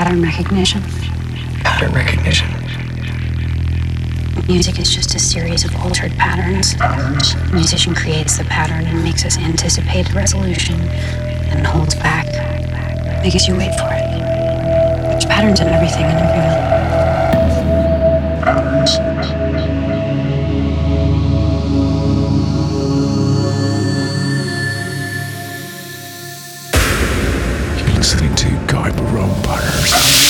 pattern recognition. Pattern recognition. Music is just a series of altered patterns. The musician creates the pattern and makes us anticipate a resolution and holds back, makes you wait for it. There's patterns in everything and everyone. Patterns. Guy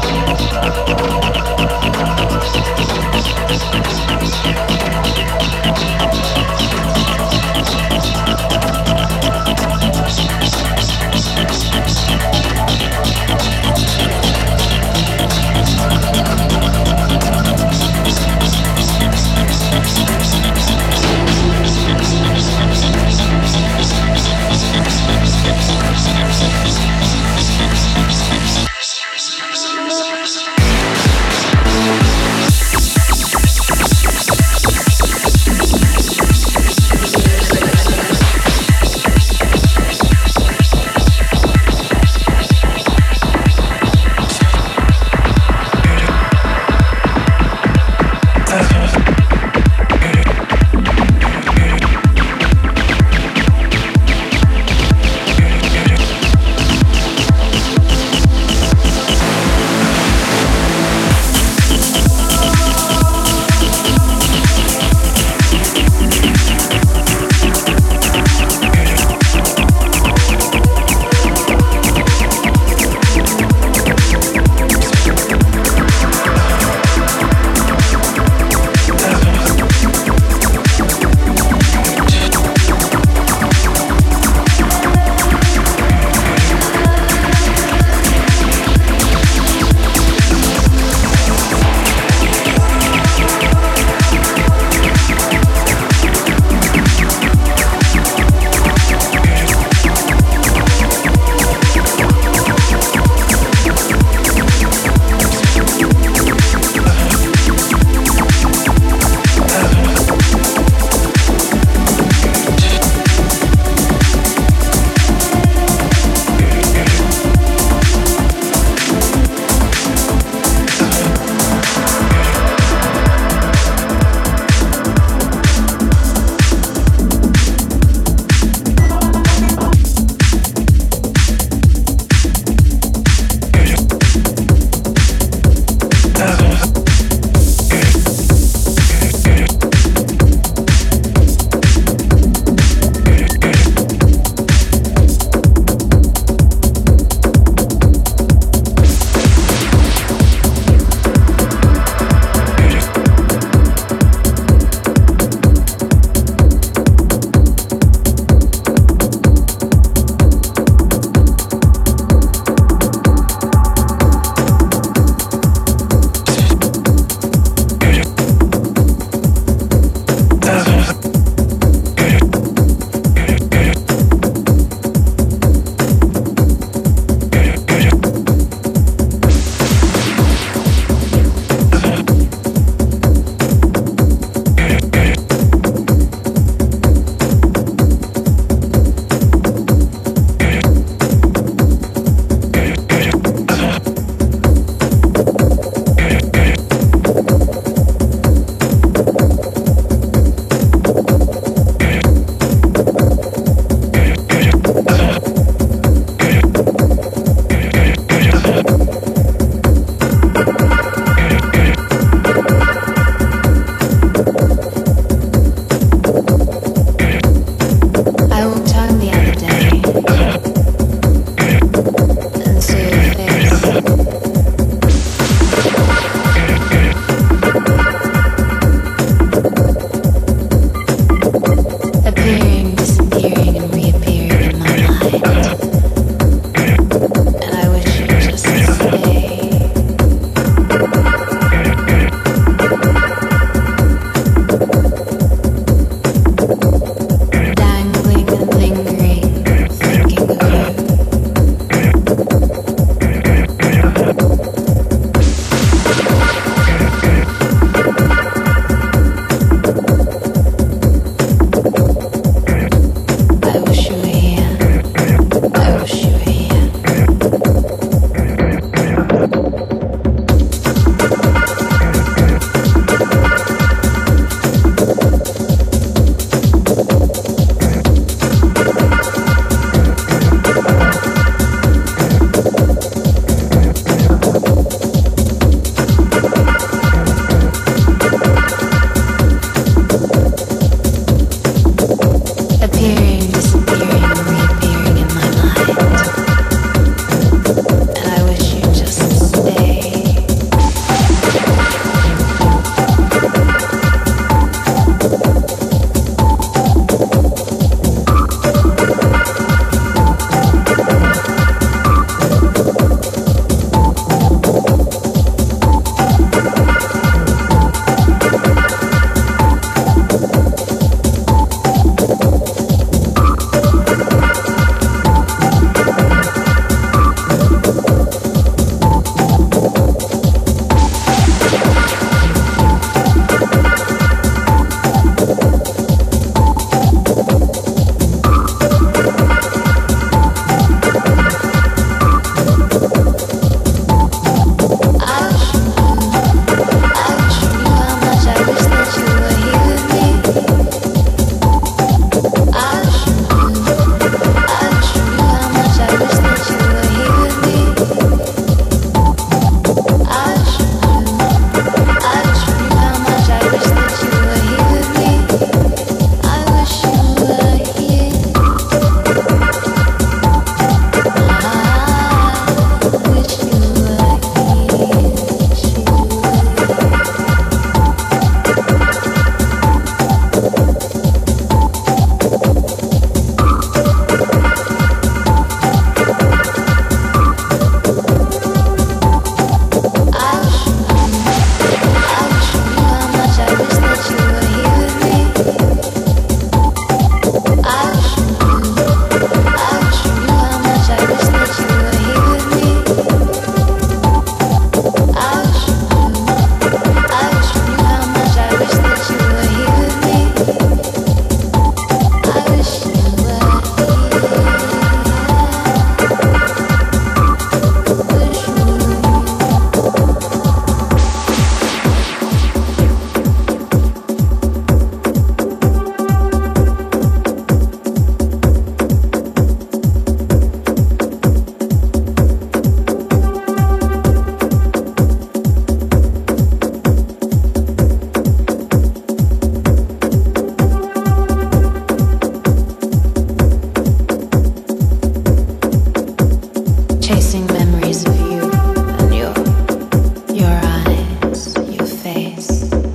Peace.